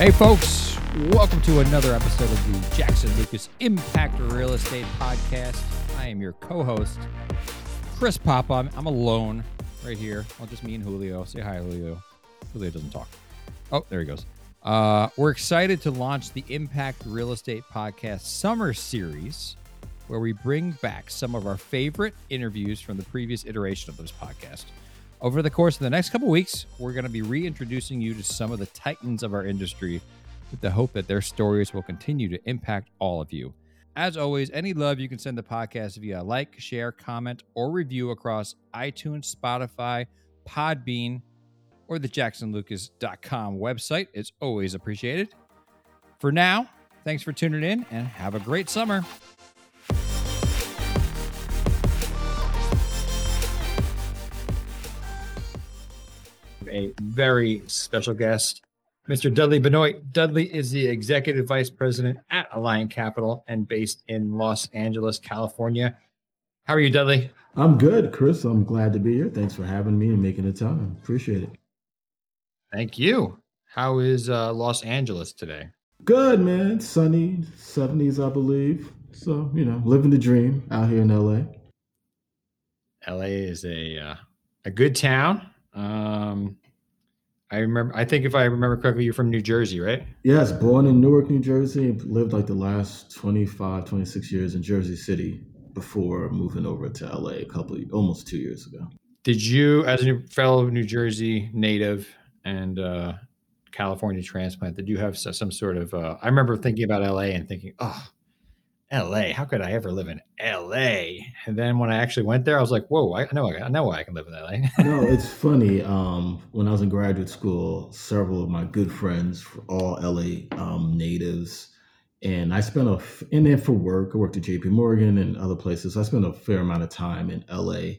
Hey, folks, welcome to another episode of the Jackson Lucas Impact Real Estate Podcast. I am your co host, Chris Papa. I'm, I'm alone right here. Well, just me and Julio. Say hi, Julio. Julio doesn't talk. Oh, there he goes. Uh, we're excited to launch the Impact Real Estate Podcast Summer Series, where we bring back some of our favorite interviews from the previous iteration of this podcast. Over the course of the next couple weeks, we're going to be reintroducing you to some of the titans of our industry with the hope that their stories will continue to impact all of you. As always, any love you can send the podcast via like, share, comment, or review across iTunes, Spotify, Podbean, or the jacksonlucas.com website is always appreciated. For now, thanks for tuning in and have a great summer. A very special guest, Mr. Dudley Benoit. Dudley is the executive vice president at Alliant Capital and based in Los Angeles, California. How are you, Dudley? I'm good, Chris. I'm glad to be here. Thanks for having me and making the time. Appreciate it. Thank you. How is uh, Los Angeles today? Good, man. Sunny, 70s, I believe. So, you know, living the dream out here in LA. LA is a uh, a good town. Um, I remember. I think if I remember correctly, you're from New Jersey, right? Yes, born in Newark, New Jersey. Lived like the last 25, 26 years in Jersey City before moving over to LA a couple, of, almost two years ago. Did you, as a fellow New Jersey native and uh, California transplant, did you have some sort of? Uh, I remember thinking about LA and thinking, oh, LA, how could I ever live in LA? And then when I actually went there, I was like, whoa, I know I know why I can live in LA. no, it's funny. Um, when I was in graduate school, several of my good friends, were all LA um, natives, and I spent a in there for work. I worked at JP Morgan and other places. I spent a fair amount of time in LA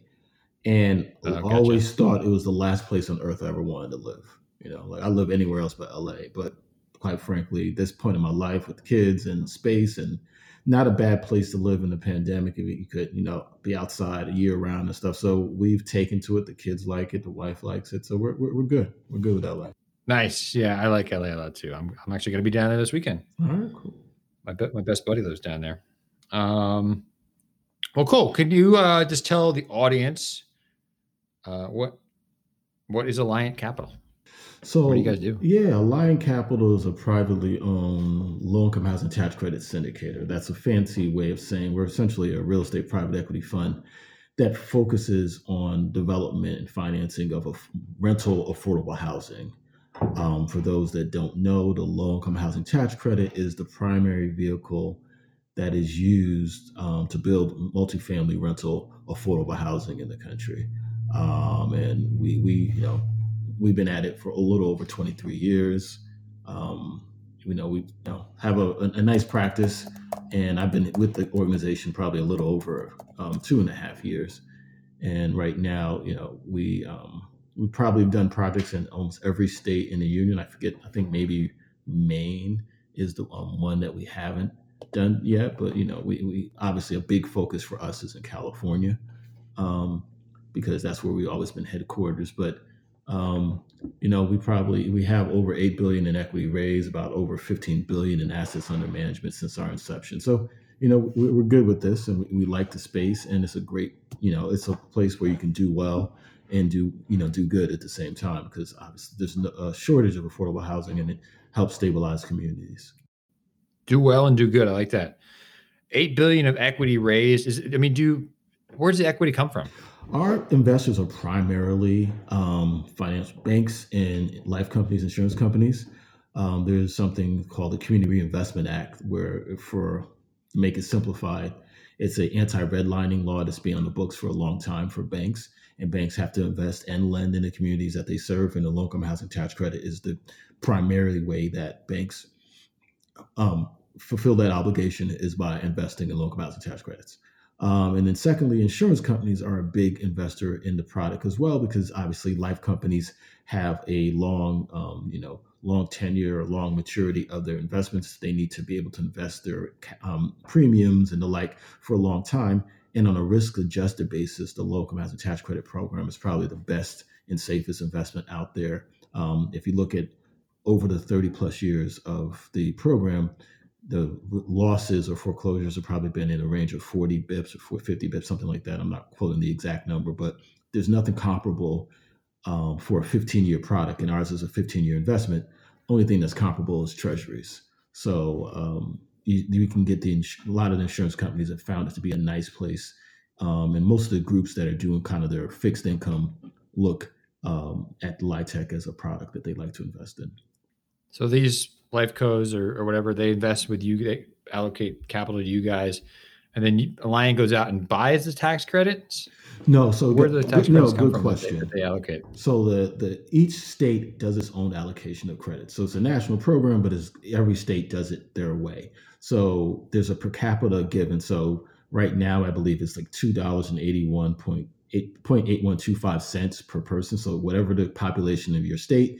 and oh, gotcha. always thought it was the last place on earth I ever wanted to live. You know, like I live anywhere else but LA. But quite frankly, this point in my life with kids and space and not a bad place to live in the pandemic if you could, you know, be outside year round and stuff. So we've taken to it. The kids like it. The wife likes it. So we're, we're, we're good. We're good with LA. Nice. Yeah. I like LA a lot too. I'm, I'm actually going to be down there this weekend. All right, cool. My, my best buddy lives down there. Um, well, cool. Could you uh, just tell the audience uh, what what is Alliant Capital? So what do you guys do? Yeah, Alliant Capital is a privately owned low-income housing tax credit syndicator. That's a fancy way of saying we're essentially a real estate private equity fund that focuses on development and financing of a rental affordable housing. Um, for those that don't know, the low-income housing tax credit is the primary vehicle that is used um, to build multifamily rental affordable housing in the country. Um, and we, we, you know, we've been at it for a little over 23 years. Um, you know, we you know, have a, a, nice practice, and I've been with the organization probably a little over um, two and a half years. And right now, you know, we um, we probably have done projects in almost every state in the union. I forget, I think maybe Maine is the um, one that we haven't done yet, but you know, we, we obviously a big focus for us is in California um, because that's where we've always been headquarters. But um, you know, we probably we have over eight billion in equity raised, about over 15 billion in assets under management since our inception. So, you know, we're good with this, and we like the space, and it's a great, you know, it's a place where you can do well and do, you know, do good at the same time because obviously there's a shortage of affordable housing, and it helps stabilize communities. Do well and do good. I like that. Eight billion of equity raised. Is I mean, do where does the equity come from? Our investors are primarily um, financial banks and life companies, insurance companies. Um, there's something called the Community Reinvestment Act, where, for make it simplified, it's an anti-redlining law that's been on the books for a long time for banks, and banks have to invest and lend in the communities that they serve. And the low-income housing tax credit is the primary way that banks um, fulfill that obligation is by investing in low-income housing tax credits. Um, and then secondly, insurance companies are a big investor in the product as well, because obviously life companies have a long, um, you know, long tenure, or long maturity of their investments. They need to be able to invest their um, premiums and the like for a long time. And on a risk adjusted basis, the low income housing tax credit program is probably the best and safest investment out there. Um, if you look at over the 30 plus years of the program, the losses or foreclosures have probably been in a range of 40 bips or 50 bips, something like that. I'm not quoting the exact number, but there's nothing comparable um, for a 15 year product, and ours is a 15 year investment. Only thing that's comparable is treasuries. So um, you, you, can get the a lot of the insurance companies have found it to be a nice place, um, and most of the groups that are doing kind of their fixed income look um, at LIHTC as a product that they like to invest in. So these life cos or, or whatever they invest with you, they allocate capital to you guys, and then you, Alliant goes out and buys the tax credits. No, so where do the tax no, credits come good from question. That they, allocate? So the the each state does its own allocation of credits. So it's a national program, but every state does it their way. So there's a per capita given. So right now, I believe it's like two dollars and eighty one point eight point eight one two five cents per person. So whatever the population of your state,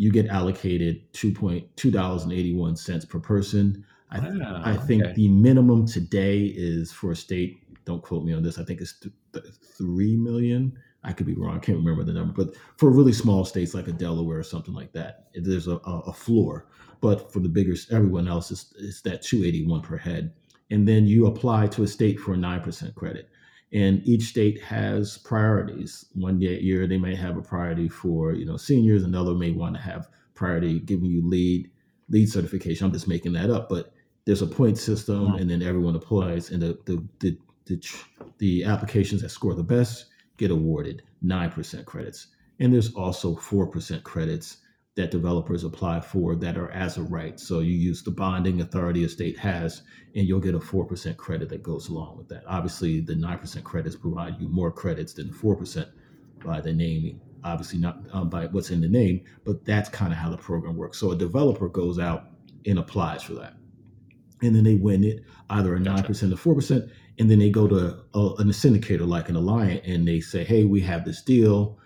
you get allocated two point two dollars and eighty one cents per person. I, I think okay. the minimum today is for a state. Don't quote me on this. I think it's th- th- three million. I could be wrong. I can't remember the number, but for really small states like a Delaware or something like that, there's a, a floor. But for the bigger, everyone else is it's that 281 per head, and then you apply to a state for a nine percent credit and each state has priorities. One year they may have a priority for you know seniors, another may want to have priority giving you lead LEED certification. I'm just making that up, but there's a point system, mm-hmm. and then everyone applies, and the the the the, the applications that score the best get awarded nine percent credits, and there's also four percent credits that developers apply for that are as a right. So you use the bonding authority a state has, and you'll get a 4% credit that goes along with that. Obviously, the 9% credits provide you more credits than 4% by the naming. Obviously, not um, by what's in the name, but that's kind of how the program works. So a developer goes out and applies for that. And then they win it, either a gotcha. 9% or 4%. And then they go to a, a syndicator like an Alliant and they say, hey, we have this deal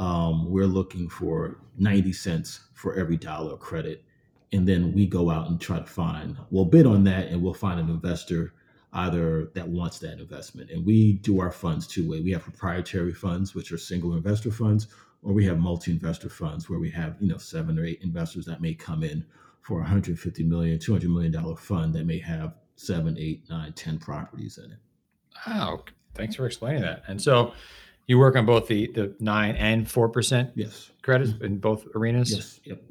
um, we're looking for 90 cents for every dollar of credit. And then we go out and try to find, we'll bid on that and we'll find an investor either that wants that investment. And we do our funds two way. We have proprietary funds, which are single investor funds, or we have multi-investor funds where we have, you know, seven or eight investors that may come in for 150 million, 200 million dollar fund that may have seven, eight, nine, ten properties in it. Wow. Thanks for explaining that. And so you work on both the the nine and four percent yes credits mm-hmm. in both arenas. Yes. Yep.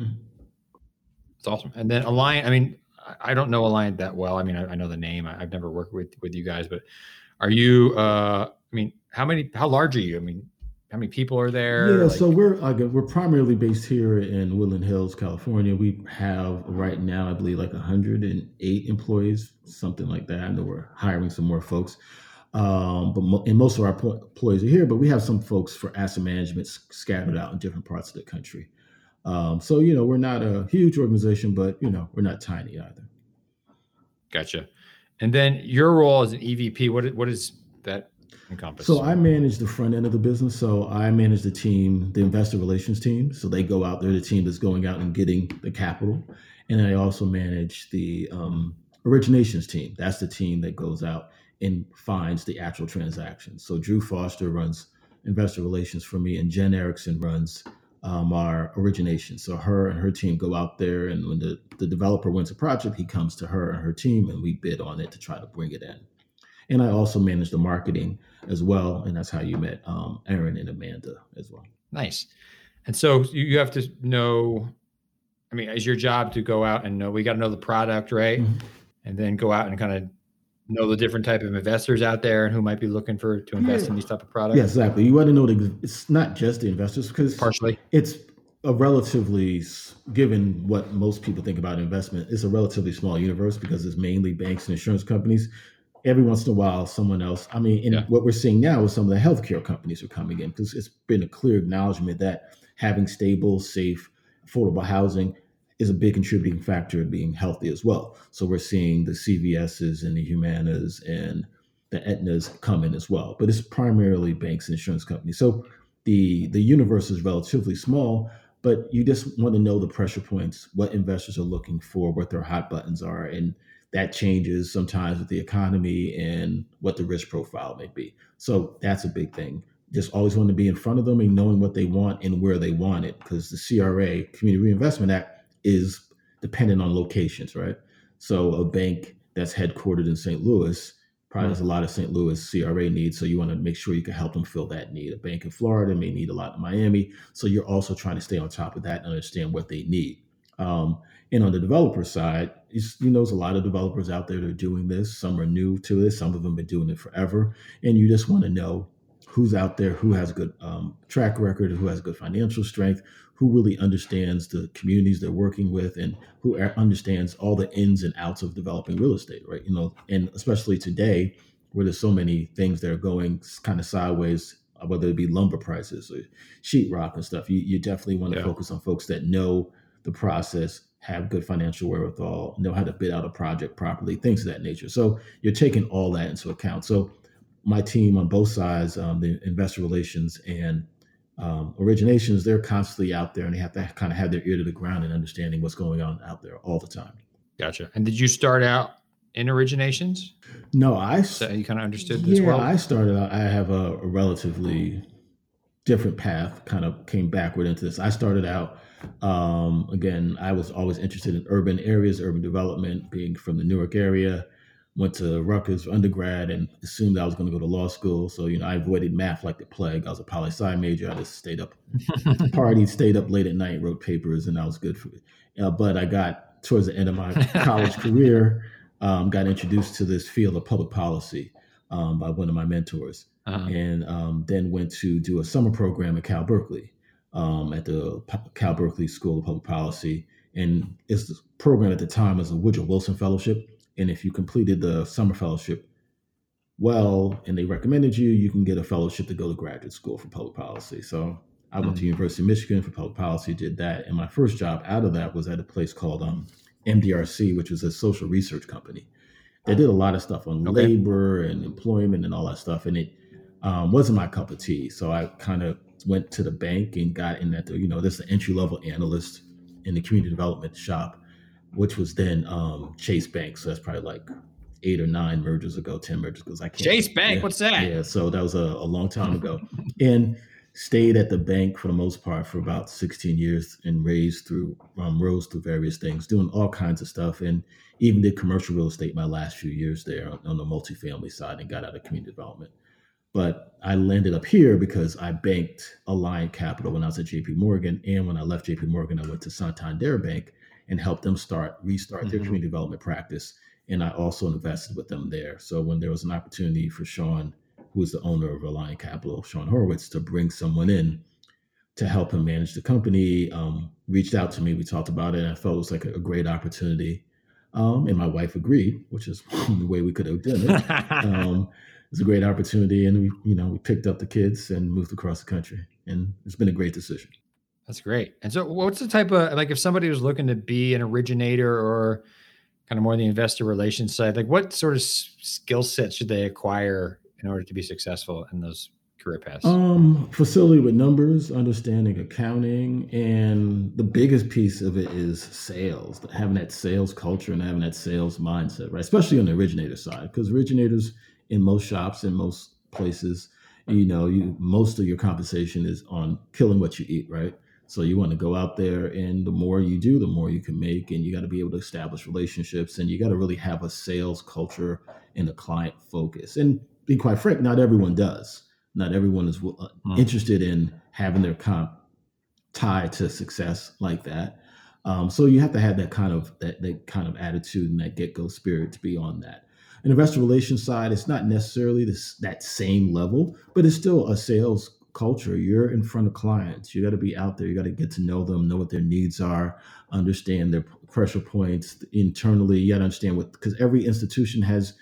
Mm-hmm. It's awesome. And then Alliant. I mean, I don't know Alliant that well. I mean, I, I know the name. I, have never worked with with you guys, but are you? uh I mean, how many? How large are you? I mean, how many people are there? Yeah, like, so we're uh, we're primarily based here in Woodland Hills, California. We have right now, I believe, like 108 employees, something like that. I know we're hiring some more folks. Um, but mo- and most of our employees are here, but we have some folks for asset management scattered out in different parts of the country. Um, so you know, we're not a huge organization, but you know, we're not tiny either. Gotcha. And then your role as an EVP, what what is that encompass? So I manage the front end of the business. So I manage the team, the investor relations team. So they go out, they're the team that's going out and getting the capital, and I also manage the um, originations team. That's the team that goes out and finds the actual transactions. So Drew Foster runs investor relations for me, and Jen Erickson runs um, our origination. So her and her team go out there, and when the, the developer wins a project, he comes to her and her team, and we bid on it to try to bring it in. And I also manage the marketing as well, and that's how you met um, Aaron and Amanda as well. Nice. And so you have to know. I mean, is your job to go out and know? We got to know the product, right? Mm-hmm. And then go out and kind of know the different type of investors out there and who might be looking for to invest yeah. in these type of products. Yeah, exactly. You want to know the, it's not just the investors because partially it's a relatively given what most people think about investment it's a relatively small universe because it's mainly banks and insurance companies every once in a while someone else i mean and yeah. what we're seeing now is some of the healthcare companies are coming in because it's been a clear acknowledgement that having stable safe affordable housing is a big contributing factor of being healthy as well. So we're seeing the CVSs and the Humanas and the Aetnas come in as well, but it's primarily banks and insurance companies. So the the universe is relatively small, but you just want to know the pressure points, what investors are looking for, what their hot buttons are, and that changes sometimes with the economy and what the risk profile may be. So that's a big thing. just always want to be in front of them and knowing what they want and where they want it because the CRA, Community Reinvestment Act, is dependent on locations, right? So a bank that's headquartered in St. Louis probably has a lot of St. Louis CRA needs. So you want to make sure you can help them fill that need. A bank in Florida may need a lot in Miami. So you're also trying to stay on top of that and understand what they need. Um, and on the developer side, you know, there's a lot of developers out there that are doing this. Some are new to this. Some of them have been doing it forever. And you just want to know who's out there, who has good um, track record, who has good financial strength, who really understands the communities they're working with, and who understands all the ins and outs of developing real estate, right? You know, and especially today, where there's so many things that are going kind of sideways, uh, whether it be lumber prices or sheetrock and stuff. You, you definitely want to yeah. focus on folks that know the process, have good financial wherewithal, know how to bid out a project properly, things of that nature. So you're taking all that into account. So my team on both sides, um, the investor relations and um, originations, they're constantly out there and they have to kind of have their ear to the ground and understanding what's going on out there all the time. Gotcha. And did you start out in originations? No, I. So you kind of understood this yeah, well. I started out. I have a, a, relatively different path. Kind of came backward into this. I started out. Um, again, I was always interested in urban areas, urban development, being from the Newark area went to Rutgers for undergrad and assumed I was going to go to law school. So, you know, I avoided math like the plague. I was a poli sci major. I just stayed up, partied, stayed up late at night, wrote papers, and that was good for it. Uh, but I got towards the end of my college career, um, got introduced to this field of public policy um, by one of my mentors, uh-huh. and um, then went to do a summer program at Cal Berkeley um, at the Cal Berkeley School of Public Policy. And it's the program at the time was a Woodrow Wilson Fellowship and if you completed the summer fellowship well and they recommended you, you can get a fellowship to go to graduate school for public policy. So I went mm-hmm. to mm. University of Michigan for public policy, did that. And my first job out of that was at a place called um, MDRC, which was a social research company. They did a lot of stuff on okay. labor and employment and all that stuff. And it um, wasn't my cup of tea. So I kind of went to the bank and got in that, you know, this is an entry level analyst in the community development shop which was then um, Chase Bank. So that's probably like eight or nine mergers ago, ten mergers because I can't. Chase Bank, yeah, what's that? Yeah, so that was a, a long time ago, and stayed at the bank for the most part for about 16 years and raised through um, rose through various things, doing all kinds of stuff, and even did commercial real estate my last few years there on, on the multifamily side and got out of community development. But I landed up here because I banked Alliant Capital when I was at JP Morgan. And when I left JP Morgan, I went to Santander Bank and help them start restart mm-hmm. their community development practice. And I also invested with them there. So when there was an opportunity for Sean, who is the owner of Alliant Capital, Sean Horwitz, to bring someone in to help him manage the company, um, reached out to me. We talked about it. And I felt it was like a, a great opportunity. Um, and my wife agreed, which is the way we could have done it. Um, it's a great opportunity, and we, you know, we picked up the kids and moved across the country, and it's been a great decision. That's great. And so, what's the type of like if somebody was looking to be an originator or kind of more the investor relations side, like what sort of skill sets should they acquire in order to be successful in those career paths? Um, facility with numbers, understanding accounting, and the biggest piece of it is sales. Having that sales culture and having that sales mindset, right? Especially on the originator side, because originators in most shops in most places, you know, you most of your compensation is on killing what you eat, right? So you want to go out there, and the more you do, the more you can make, and you got to be able to establish relationships, and you got to really have a sales culture and a client focus. And be quite frank, not everyone does. Not everyone is uh, mm. interested in having their comp tied to success like that. Um, so you have to have that kind of that, that kind of attitude and that get go spirit to be on that. An investor relations side, it's not necessarily this that same level, but it's still a sales culture. You're in front of clients. You got to be out there. You got to get to know them, know what their needs are, understand their pressure points internally. You got to understand what because every institution has,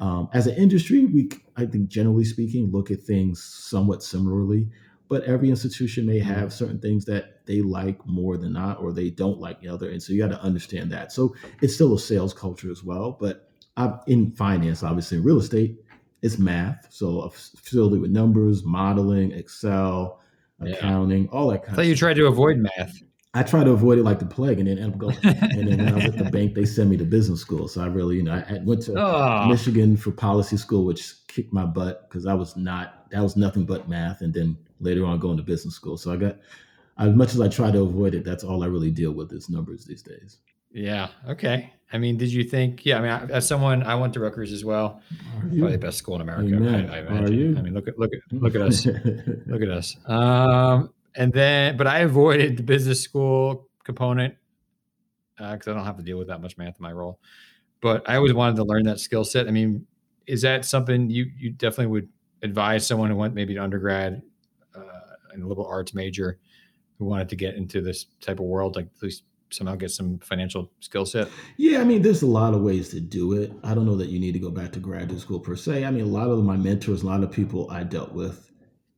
um, as an industry, we I think generally speaking look at things somewhat similarly. But every institution may mm-hmm. have certain things that they like more than not, or they don't like the other, and so you got to understand that. So it's still a sales culture as well. But I've, in finance, obviously, in real estate, it's math. So a facility with numbers, modeling, Excel, accounting, yeah. all that kind. Of stuff. So you tried to avoid math. I try to avoid it like the plague, and then end up going. and then when I was at the bank, they sent me to business school. So I really, you know, I went to oh. Michigan for policy school, which kicked my butt because I was not. That was nothing but math, and then later on going to business school. So I got, as much as I try to avoid it, that's all I really deal with is numbers these days. Yeah. Okay. I mean, did you think? Yeah. I mean, as someone, I went to Rutgers as well. Probably the best school in America. I, I, imagine. I mean, look at look at look at us. look at us. Um, and then, but I avoided the business school component because uh, I don't have to deal with that much math in my role. But I always wanted to learn that skill set. I mean, is that something you you definitely would advise someone who went maybe to undergrad uh, and a liberal arts major who wanted to get into this type of world, like at least somehow get some financial skill set? Yeah, I mean, there's a lot of ways to do it. I don't know that you need to go back to graduate school per se. I mean, a lot of my mentors, a lot of people I dealt with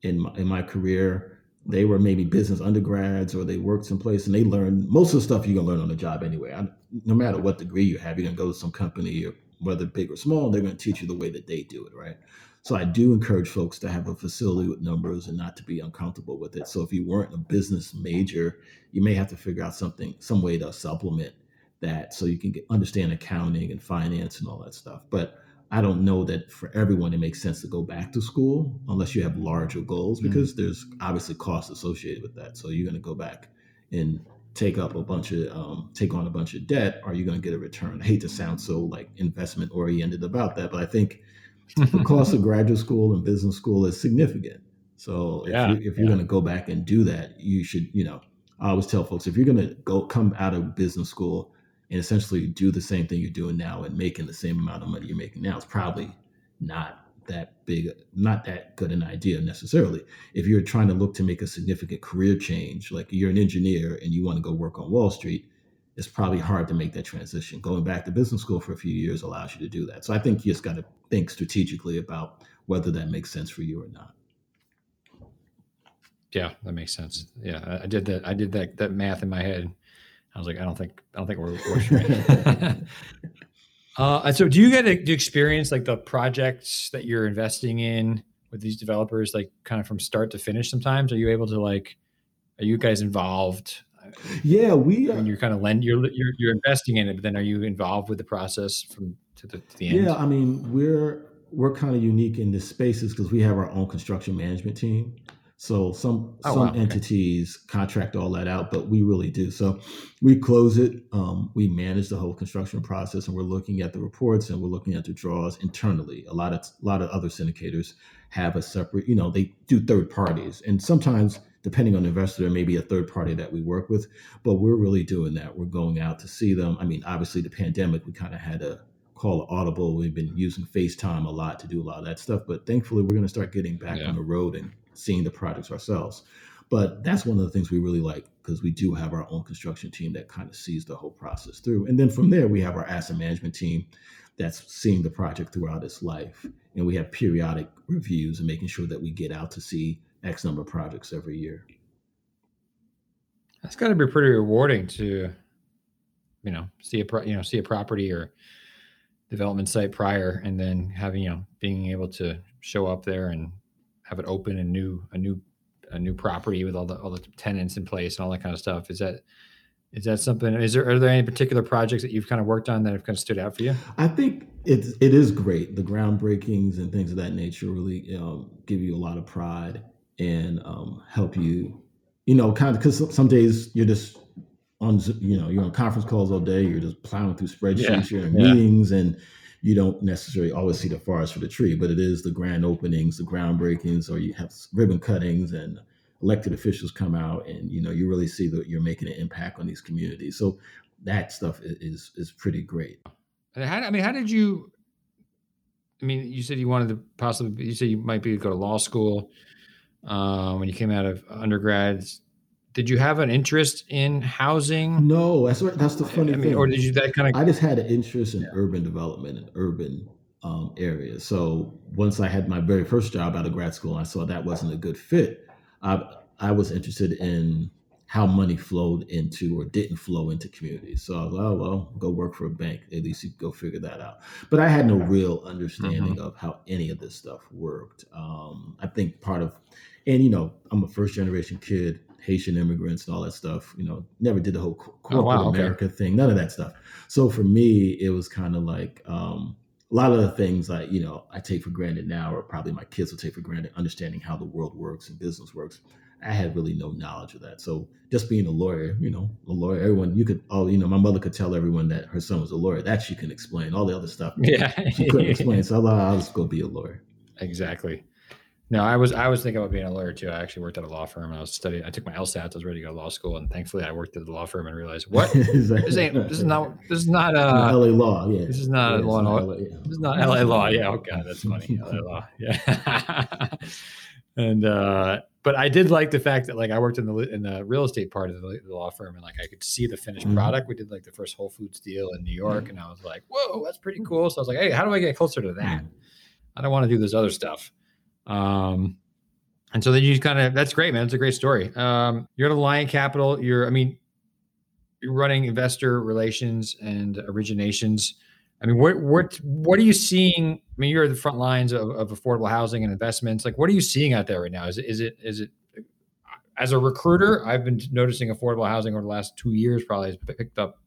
in my, in my career, they were maybe business undergrads or they worked someplace and they learned most of the stuff you're gonna learn on the job anyway. I, no matter what degree you have, you're gonna go to some company, or whether big or small, they're gonna teach you the way that they do it, right? So I do encourage folks to have a facility with numbers and not to be uncomfortable with it. So if you weren't a business major, you may have to figure out something, some way to supplement that so you can get, understand accounting and finance and all that stuff. But I don't know that for everyone it makes sense to go back to school unless you have larger goals mm-hmm. because mm-hmm. there's obviously costs associated with that. So you're going to go back and take up a bunch of um, take on a bunch of debt. Are you going to get a return? I hate to sound so like investment oriented about that, but I think the cost of graduate school and business school is significant. So if, yeah, you, if you're yeah. going to go back and do that, you should, you know, I always tell folks if you're going to go come out of business school and essentially do the same thing you're doing now and making the same amount of money you're making now, it's probably not that big, not that good an idea necessarily. If you're trying to look to make a significant career change, like you're an engineer and you want to go work on Wall Street, it's probably hard to make that transition. Going back to business school for a few years allows you to do that. So I think you just got to think strategically about whether that makes sense for you or not. Yeah, that makes sense. Yeah, I did that. I did that that math in my head. I was like, I don't think I don't think we're, we're straight. uh, and so, do you get to experience like the projects that you're investing in with these developers, like kind of from start to finish? Sometimes, are you able to like, are you guys involved? Yeah, we. I mean, uh, you're kind of lend you're, you're you're investing in it, but then are you involved with the process from to the, to the end? Yeah, I mean, we're we're kind of unique in this spaces because we have our own construction management team. So some oh, some wow. entities okay. contract all that out, but we really do. So we close it. Um, we manage the whole construction process, and we're looking at the reports and we're looking at the draws internally. A lot of a lot of other syndicators have a separate, you know, they do third parties, and sometimes depending on the investor, there may be a third party that we work with, but we're really doing that. We're going out to see them. I mean, obviously, the pandemic, we kind of had a call audible. We've been using FaceTime a lot to do a lot of that stuff, but thankfully, we're going to start getting back yeah. on the road and seeing the projects ourselves. But that's one of the things we really like because we do have our own construction team that kind of sees the whole process through. And then from there, we have our asset management team that's seeing the project throughout its life. And we have periodic reviews and making sure that we get out to see X number of projects every year. That's got to be pretty rewarding to, you know, see a pro- you know see a property or development site prior, and then having you know being able to show up there and have it open a new a new a new property with all the all the tenants in place and all that kind of stuff. Is that is that something? Is there are there any particular projects that you've kind of worked on that have kind of stood out for you? I think it's it is great. The groundbreakings and things of that nature really um, give you a lot of pride and um, help you, you know, kind of because some days you're just on, you know, you're on conference calls all day, you're just plowing through spreadsheets, yeah. you're in yeah. meetings, and you don't necessarily always see the forest for the tree, but it is the grand openings, the groundbreakings, or you have ribbon cuttings and elected officials come out, and you know, you really see that you're making an impact on these communities. So that stuff is is pretty great. How, I mean, how did you? I mean, you said you wanted to possibly. You said you might be go to law school uh, when you came out of undergrads. Did you have an interest in housing? No, that's that's the funny I mean, thing. Or did you that kind of? I just had an interest in yeah. urban development and urban um, areas. So once I had my very first job out of grad school, I saw that wasn't a good fit. I I was interested in how money flowed into or didn't flow into communities. So I was like, oh well, go work for a bank. At least you go figure that out. But I had no real understanding mm-hmm. of how any of this stuff worked. Um, I think part of, and you know, I'm a first generation kid Haitian immigrants and all that stuff. You know, never did the whole corporate Oh, wow, okay. America thing, none of that stuff. So for me, it was kind of like um, a lot of the things like you know I take for granted now, or probably my kids will take for granted, understanding how the world works and business works. I had really no knowledge of that. So just being a lawyer, you know, a lawyer, everyone you could, oh, you know, my mother could tell everyone that her son was a lawyer. That she can explain. All the other stuff, Yeah. she couldn't explain. So I thought, I'll just go be a lawyer. Exactly. No, I was I was thinking about being a lawyer too. I actually worked at a law firm and I was studying. I took my LSATs. I was ready to go to law school, and thankfully, I worked at the law firm and realized what this ain't. This is not. This is not. Uh, LA law. Yeah, this is not Yeah, a law. not. LA, yeah. This is not LA law. Yeah. Oh God, that's funny. LA law. Yeah. and uh, but I did like the fact that like I worked in the in the real estate part of the, the law firm and like I could see the finished Mhm. product. We did like the first Whole Foods deal in New York, and I was like, whoa, that's pretty cool. So I was like, hey, how do I get closer to that? I don't want to do this other stuff. Um, and so then you kind of that's great, man. It's a great story. Um, you're at Alliant Capital. You're, I mean, you're running investor relations and originations. I mean, what what what are you seeing? I mean, you're at the front lines of, of affordable housing and investments. Like, what are you seeing out there right now? Is it is it is it as a recruiter? I've been noticing affordable housing over the last two years probably has picked up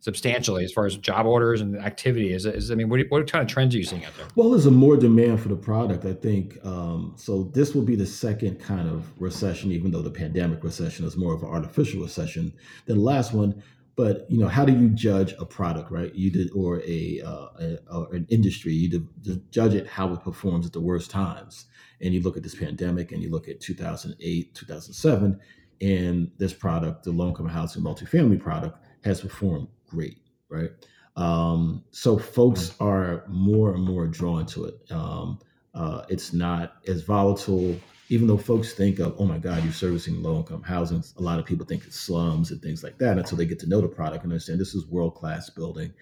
substantially as far as job orders and activity. Is, is I mean, what, what kind of trends are you seeing out there? Well, there's a more demand for the product, I think. Um, so this will be the second kind of recession, even though the pandemic recession is more of an artificial recession than the last one. But you know, how do you judge a product, right? You did, or a, uh, a or an industry, you did, judge it how it performs at the worst times. And you look at this pandemic, and you look at 2008, 2007, and this product, the low-income housing multifamily product, has performed great, right? Um, so folks are more and more drawn to it. Um, uh, it's not as volatile, even though folks think of, oh my God, you're servicing low income housing. A lot of people think it's slums and things like that until they get to know the product and understand this is world class building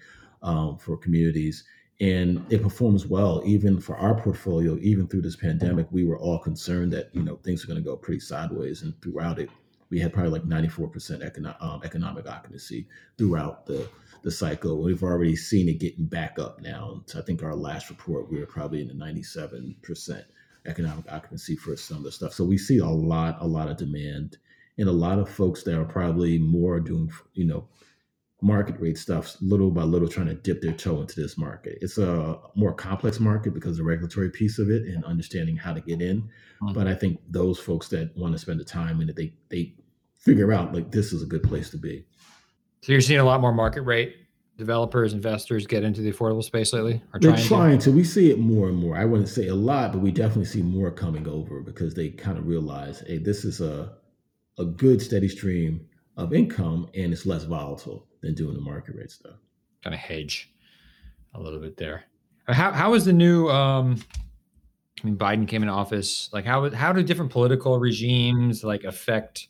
um, for communities. And it performs well, even for our portfolio, even through this pandemic. We were all concerned that you know things are going to go pretty sideways, and throughout it, we had probably like 94% econo- um, economic occupancy throughout the the cycle. We've already seen it getting back up now. So I think our last report, we were probably in the 97% economic occupancy for some of the stuff. So we see a lot, a lot of demand and a lot of folks that are probably more doing, you know, market rate stuff little by little trying to dip their toe into this market. It's a more complex market because of the regulatory piece of it and understanding how to get in. Mhm. But I think those folks that want to spend the time and they they figure out like this is a good place to be. So you're seeing a lot more market rate developers, investors get into the affordable space lately, or They're trying, trying to. We see it more and more. I wouldn't say a lot, but we definitely see more coming over because they kind of realize, hey, this is a a good steady stream of income and it's less volatile than doing the market rate stuff. kind of hedge a little bit there. How how is the new? Um, I mean, Biden came into office. Like, how how do different political regimes like affect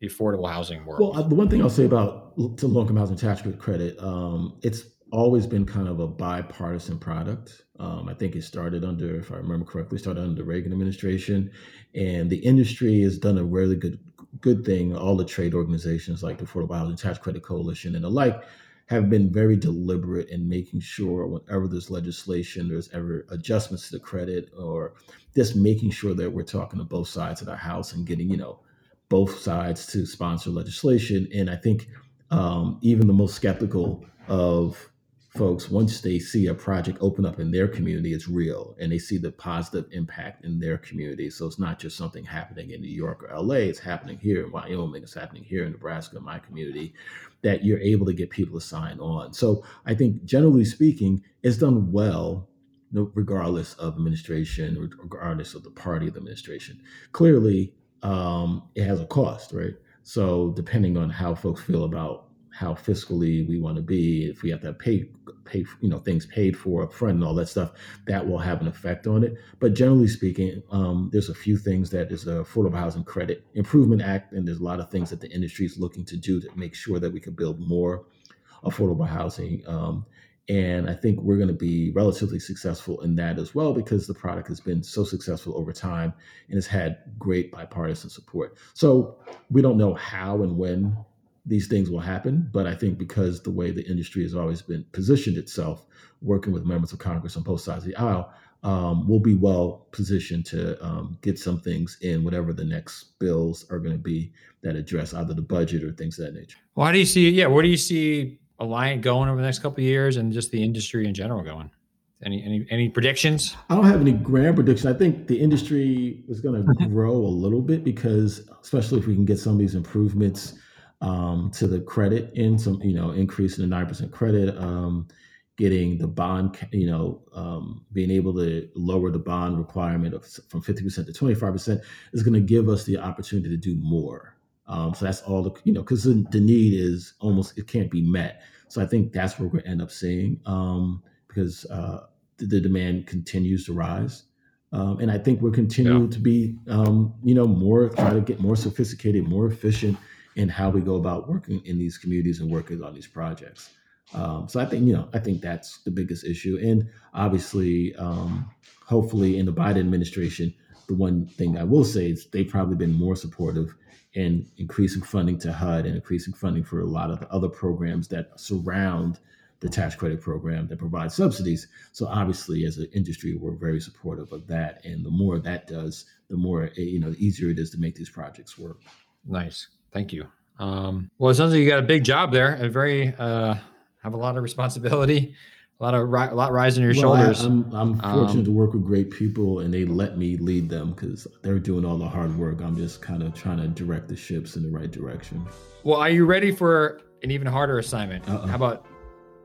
the affordable housing world? Well, uh, the one thing I'll say about to low income housing tax credit, um, it's always been kind of a bipartisan product. Um, I think it started under, if I remember correctly, started under the Reagan administration, and the industry has done a really good good thing. All the trade organizations like the Affordable Housing Tax Credit Coalition and the like have been very deliberate in making sure whenever there's legislation, there's ever adjustments to the credit, or just making sure that we're talking to both sides of the house and getting, you know, both sides to sponsor legislation. And I think um, even the most skeptical of folks, once they see a project open up in their community, it's real and they see the positive impact in their community. So it's not just something happening in New York or LA, it's happening here in Wyoming, it's happening here in Nebraska, my community, that you're able to get people to sign on. So I think generally speaking, it's done well. Regardless of administration, regardless of the party of the administration, clearly um, it has a cost, right? So depending on how folks feel about how fiscally we want to be, if we have to pay pay you know things paid for up front and all that stuff, that will have an effect on it. But generally speaking, um, there's a few things that is the Affordable Housing Credit Improvement Act, and there's a lot of things that the industry is looking to do to make sure that we can build more affordable housing. Um, and I think we're going to be relatively successful in that as well because the product has been so successful over time and has had great bipartisan support. So we don't know how and when these things will happen, but I think because the way the industry has always been positioned itself, working with members of Congress on both sides of the aisle, um, we'll be well positioned to um, get some things in whatever the next bills are going to be that address either the budget or things of that nature. Why do you see? Yeah, where do you see Alliant going over the next couple of years, and just the industry in general going? Any any any predictions? I don't have any grand predictions. I think the industry is going to grow a little bit because, especially if we can get some of these improvements um, to the credit in some, you know, increasing the nine percent credit, um, getting the bond, you know, um, being able to lower the bond requirement of, from fifty percent to twenty five percent is going to give us the opportunity to do more. Um, so that's all the, you know, because the, the, need is almost it can't be met. So I think that's what we're going to end up seeing. Um, because uh, the, the, demand continues to rise. Um, and I think we're continuing yeah. to be, um, you know, more try to get more sophisticated, more efficient in how we go about working in these communities and working on these projects. Um, so I think, you know, I think that's the biggest issue. And obviously, um, hopefully, in the Biden administration, the one thing I will say is they've probably been more supportive in increasing funding to HUD and increasing funding for a lot of the other programs that surround the tax credit program that provides subsidies. So obviously, as an industry, we're very supportive of that. And the more that does, the more eh, you know, the easier it is to make these projects work. Nice, thank you. Um, well, it sounds like you got a big job there, and very uh, have a lot of responsibility, a lot of ri- a lot rising your well, shoulders. I, am I'm, I'm fortunate um, to work with great people, and they let me lead them because they're doing all the hard work. I'm just kind of trying to direct the ships in the right direction. Well, are you ready for an even harder assignment? Uh-uh. How about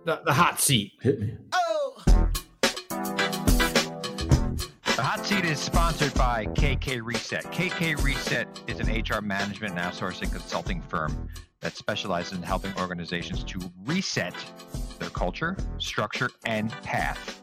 the, the hot seat. Hit me. Oh. Seat is sponsored by KK Reset. KK Reset is an HR management and outsourcing consulting firm that specializes in helping organizations to reset their culture, structure, and path.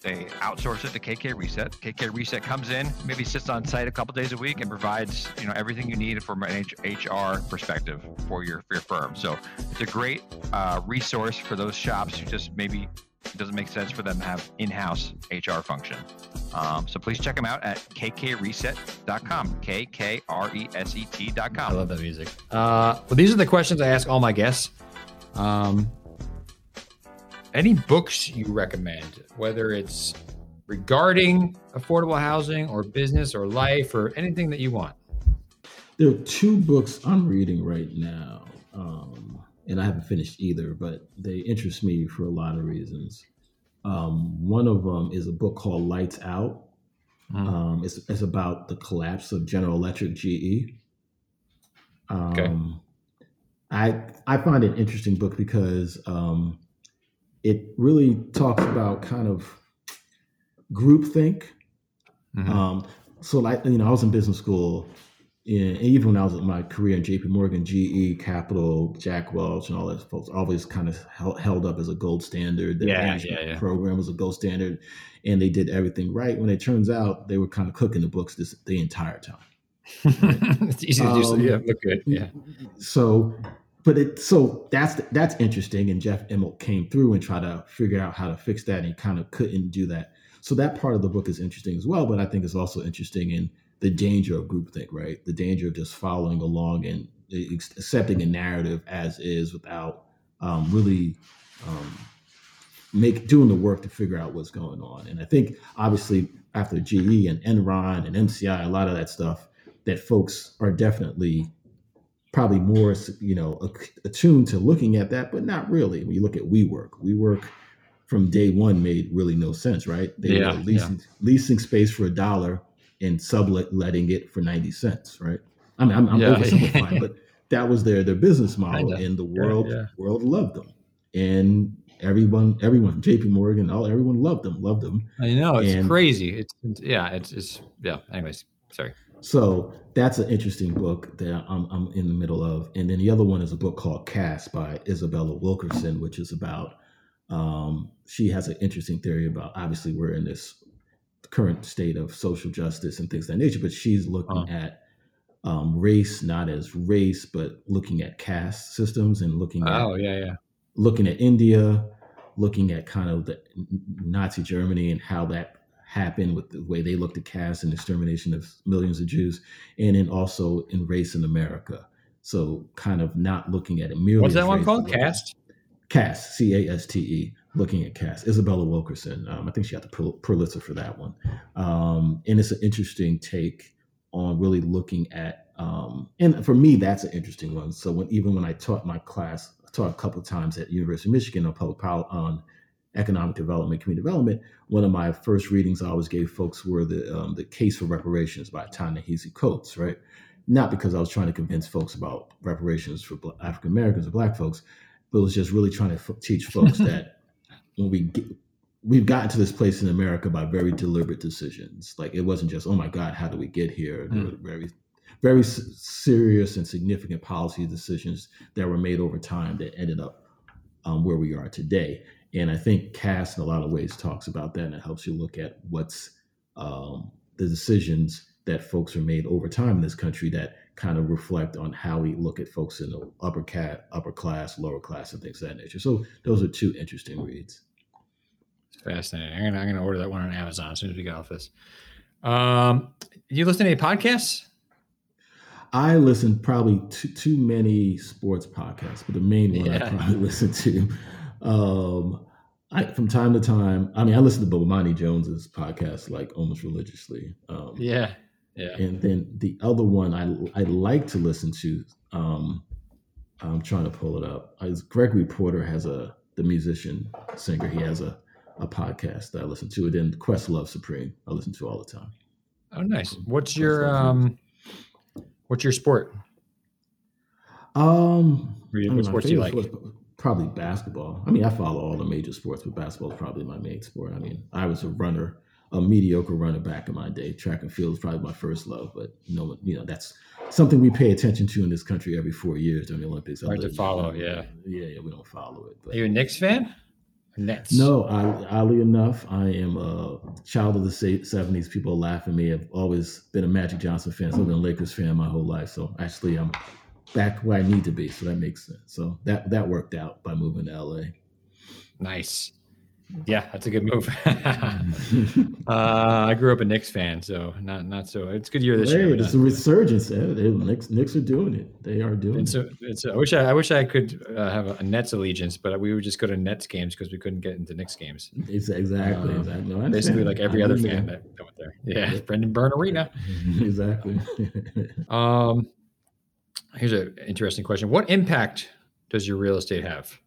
they outsource it to KK Reset. KK Reset comes in, maybe sits on site a couple days a week, and provides you know everything you need from an HR perspective for your for your firm. So it's a great uh, resource for those shops who just maybe it doesn't make sense for them to have in-house HR function. Um, so please check them out at kkreset.com. K K R E S E T.com. I love that music. Uh, well, these are the questions I ask all my guests. Um, any books you recommend, whether it's regarding affordable housing or business or life or anything that you want? There are two books I'm reading right now, um, and I haven't finished either, but they interest me for a lot of reasons. Um, one of them is a book called Lights Out. Mm. Um, it's, it's, about the collapse of General Electric GE. okay. Um, I I find it an interesting book because um, it really talks about kind of groupthink. Mm-hmm. Um, so, like you know, I was in business school, and even when I was in my career in J.P. Morgan, GE, Capital, Jack Welch, and all those folks, always kind of held up as a gold standard. The yeah, management yeah, yeah. program was a gold standard, and they did everything right. When it turns out they were kind of cooking the books this the entire time. it's easy to do. So, yeah, look good. Yeah. So but it so that's that's interesting. And jeff immelt came through and tried to figure out how to fix that and he kind of couldn't do that. So that part of the book is interesting as well but i think it's also interesting in the danger of groupthink right? The danger of just following along and accepting a narrative as is without um, really um, make doing the work to figure out what's going on. And i think obviously after ge and enron and mci a lot of that stuff that folks are definitely probably more you know attuned to looking at that, but not really. When you look at WeWork, WeWork from day one made really no sense, right? They yeah, were leasing yeah. leasing space for a dollar and subletting it for ninety cents, right? I mean, I'm, I'm yeah. oversimplifying, but that was their their business model, and the world world loved them, and everyone everyone J.P. Morgan, all everyone loved them, loved them. I know it's and, crazy. It's, it's yeah, it's it's yeah. Anyways, sorry. So that's an interesting book that I'm, I'm in the middle of. And then the other one is a book called Caste by Isabella Wilkerson, which is about, um, she has an interesting theory about obviously we're in this current state of social justice and things of that nature, but she's looking uh-huh. at um, race not as race, but looking at caste systems and looking Oh, at yeah, yeah. looking at India, looking at kind of the Nazi Germany and how that happened with the way they looked at caste and extermination of millions of Jews, and then also in race in America. So kind of not looking at it merely. What's that one called? but looking- Cast? Caste, C A S T E, looking at Caste. Isabella Wilkerson. Um, I think she got the Pul- Pulitzer for that one. Um, and it's an interesting take on really looking at, um, and for me, that's an interesting one. So when even when I taught my class, I taught a couple of times at University of Michigan on public policy, on economic development, community development. One of my first readings I always gave folks were the um, the Case for Reparations by Ta-Nehisi Coates, right? Not because I was trying to convince folks about reparations for African Americans or Black folks, but it was just really trying to f- teach folks that when we get, we've gotten to this place in America by very deliberate decisions. Like it wasn't just, oh my God, how do we get here? Were very, very s- serious and significant policy decisions that were made over time that ended up um, where we are today. And I think Caste, in a lot of ways, talks about that, and it helps you look at what's um, the decisions that folks are made over time in this country that kind of reflect on how we look at folks in the upper cat, upper class, lower class, and things of that nature. So those are two interesting reads. It's fascinating. I'm gonna, I'm gonna order that one on Amazon as soon as we get off this. Um, you listen to any podcasts? I listen probably to too many sports podcasts, but the main one I probably listen to, um, I from time to time. I mean, I listen to Bomani Jones's podcast like almost religiously. Um, Yeah, yeah. And then the other one I I like to listen to. Um, I'm trying to pull it up. Is Gregory Porter has a the musician singer. He has a a podcast that I listen to. And then Questlove Supreme I listen to all the time. Oh, nice. What's your um, what's your sport? Um, What I mean, my sports do you like? sport- probably basketball. I mean, I follow all the major sports, but basketball is probably my main sport. I mean, I was a runner, a mediocre runner back in my day. Track and field is probably my first love, but no, you know, that's something we pay attention to in this country every four years during the Olympics. Hard to follow, yeah. yeah, yeah, we don't follow it. But Are you a Knicks fan? Nets. no, I, oddly enough, I am a child of the '70s. People laugh at me. I've always been a Magic Johnson fan. So I've been a Lakers fan my whole life. So actually, I'm back where I need to be. So that makes sense. So that that worked out by moving to LA. Nice. Yeah, that's a good move. uh, I grew up a Knicks fan, so not not so. It's a good year this year. Hey, but it's a resurgence. eh? They- Knicks, Knicks are doing it. They are doing It's it. a, it's a, I wish I, I wish I could uh, have a Nets allegiance, but we would just go to Nets games because we couldn't get into Knicks games. It's exactly, Uh, exactly. No, Basically, like every I other fan that, that went there. Yeah, Brendan Byrne Arena. exactly. Um, here's an interesting question: What impact does your real estate have,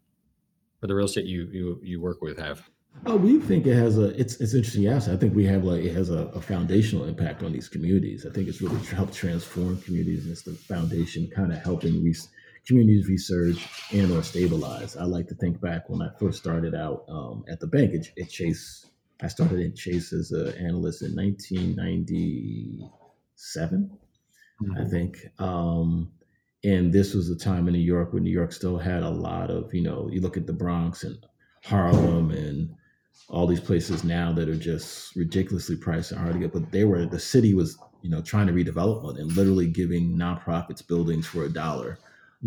or the real estate you you you work with have? Oh, we think it has a. It's it's interesting. Yes, I think we have like it has a, a foundational impact on these communities. I think it's really helped transform communities. And it's the foundation, kind of helping res- communities resurge and or stabilize. I like to think back when I first started out um, at the bank at, at Chase. I started at Chase as an analyst in 1997. I think. Um, and this was a time in New York when New York still had a lot of, you know, you look at the Bronx and Harlem and all these places now that are just ridiculously priced and hard to get. But they were, the city was, you know, trying to redevelop one and literally giving nonprofits buildings for a dollar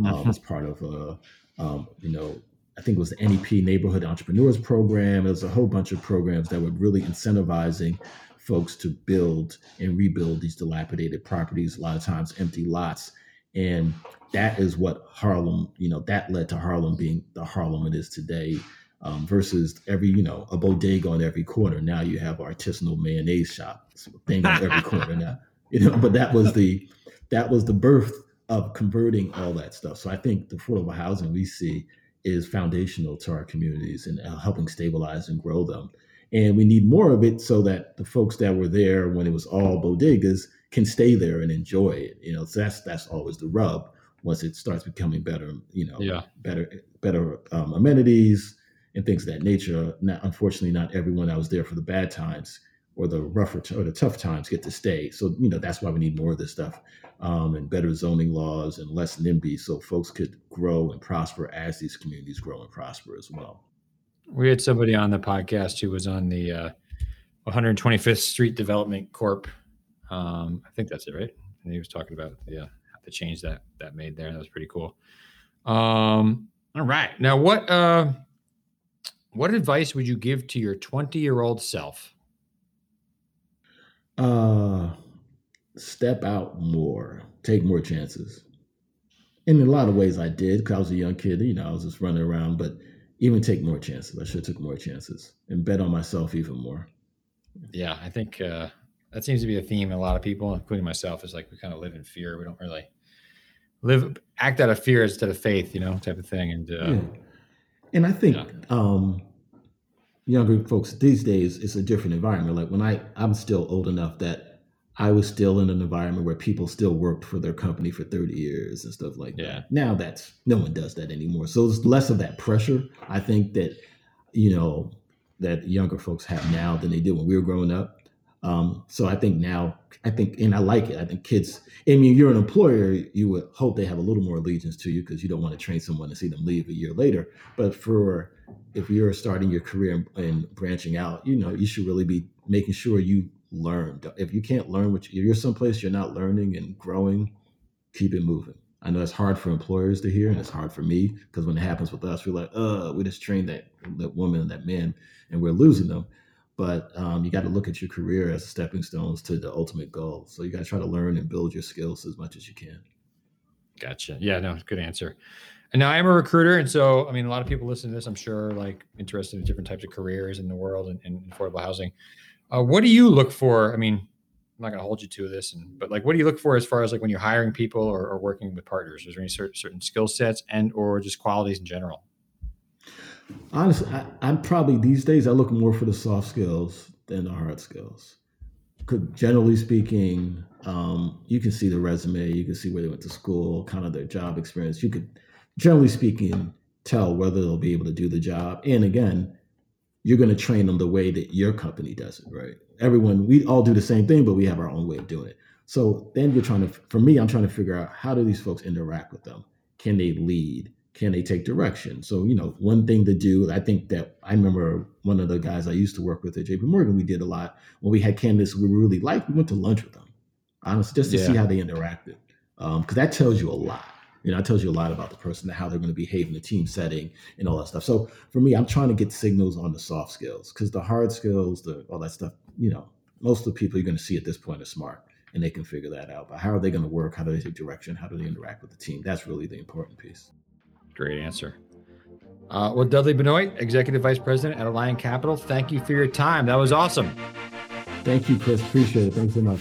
um, as part of a, um, you know, I think it was the NEP Neighborhood Entrepreneurs Program. It was a whole bunch of programs that were really incentivizing folks to build and rebuild these dilapidated properties, a lot of times empty lots. And that is what Harlem, you know, that led to Harlem being the Harlem it is today. Um, versus every, you know, a bodega on every corner. Now you have artisanal mayonnaise shop thing on every corner now. You know, but that was the that was the birth of converting all that stuff. So I think the affordable housing we see is foundational to our communities and uh, helping stabilize and grow them. And we need more of it so that the folks that were there when it was all bodegas can stay there and enjoy it. You know, so that's that's always the rub. Once it starts becoming better, you know, Yeah. better better um, amenities and things of that nature. Not, unfortunately, not everyone that was there for the bad times or the rougher t- or the tough times get to stay. So you know that's why we need more of this stuff um, and better zoning laws and less NIMBY, so folks could grow and prosper as these communities grow and prosper as well. We had somebody on the podcast who was on the uh, 125th Street Development Corp. Um, I think that's it, right? and he was talking about yeah the change that that made there. That was pretty cool. Um, all right, now what uh, what advice would you give to your 20 year old self? Uh, step out more, take more chances. In a lot of ways, I did because I was a young kid. You know, I was just running around, but even take more chances. I should have took more chances and bet on myself even more. Yeah, I think uh, that seems to be a theme in a lot of people, including myself. Is like we kind of live in fear. We don't really live act out of fear instead of faith, you know, type of thing. And uh, yeah. and I think yeah. um, younger folks these days it's a different environment. Like when I I'm still old enough that I was still in an environment where people still worked for their company for 30 years and stuff like yeah. that. Now that's no one does that anymore. So it's less of that pressure. I think that, you know, that younger folks have now than they did when we were growing up. Um, so I think now, I think, and I like it. I think kids, I mean, you're an employer, you would hope they have a little more allegiance to you because you don't want to train someone and see them leave a year later. But for if you're starting your career and branching out, you know, you should really be making sure you learn. If you can't learn what you, you're someplace you're not learning and growing, keep it moving. I know it's hard for employers to hear, and it's hard for me because when it happens with us, we're like, "Uh, we just trained that that woman and that man, and we're losing them." But um, you got to look at your career as stepping stones to the ultimate goal. So you got to try to learn and build your skills as much as you can. Gotcha. Yeah, no, good answer. And now I'm a recruiter, and so I mean, a lot of people listening to this, I'm sure, like interested in different types of careers in the world and in affordable housing. Uh, what do you look for? I mean, I'm not going to hold you to this, and but like, what do you look for as far as like when you're hiring people or, or working with partners? Is there any certain, certain skill sets and or just qualities in general? Honestly, I, I'm probably these days I look more for the soft skills than the hard skills. Generally speaking, um, you can see the resume, you can see where they went to school, kind of their job experience. You could, generally speaking, tell whether they'll be able to do the job. And again, you're going to train them the way that your company does it, right? Everyone, we all do the same thing, but we have our own way of doing it. So then you're trying to, for me, I'm trying to figure out how do these folks interact with them? Can they lead? Can they take direction? So, you know, one thing to do, I think that I remember one of the guys I used to work with at JP Morgan, we did a lot when we had candidates we really liked, we went to lunch with them, honestly, just to yeah. see how they interacted. Because um, that tells you a lot you know, it tells you a lot about the person, and how they're going to behave in the team setting and all that stuff. So for me, I'm trying to get signals on the soft skills because the hard skills, the all that stuff, you know, most of the people you're going to see at this point are smart and they can figure that out. But how are they going to work? How do they take direction? How do they interact with the team? That's really the important piece. Great answer. Uh, well, Dudley Benoit, Executive Vice President at Alliant Capital, thank you for your time. That was awesome. Thank you, Chris. Appreciate it. Thanks so much.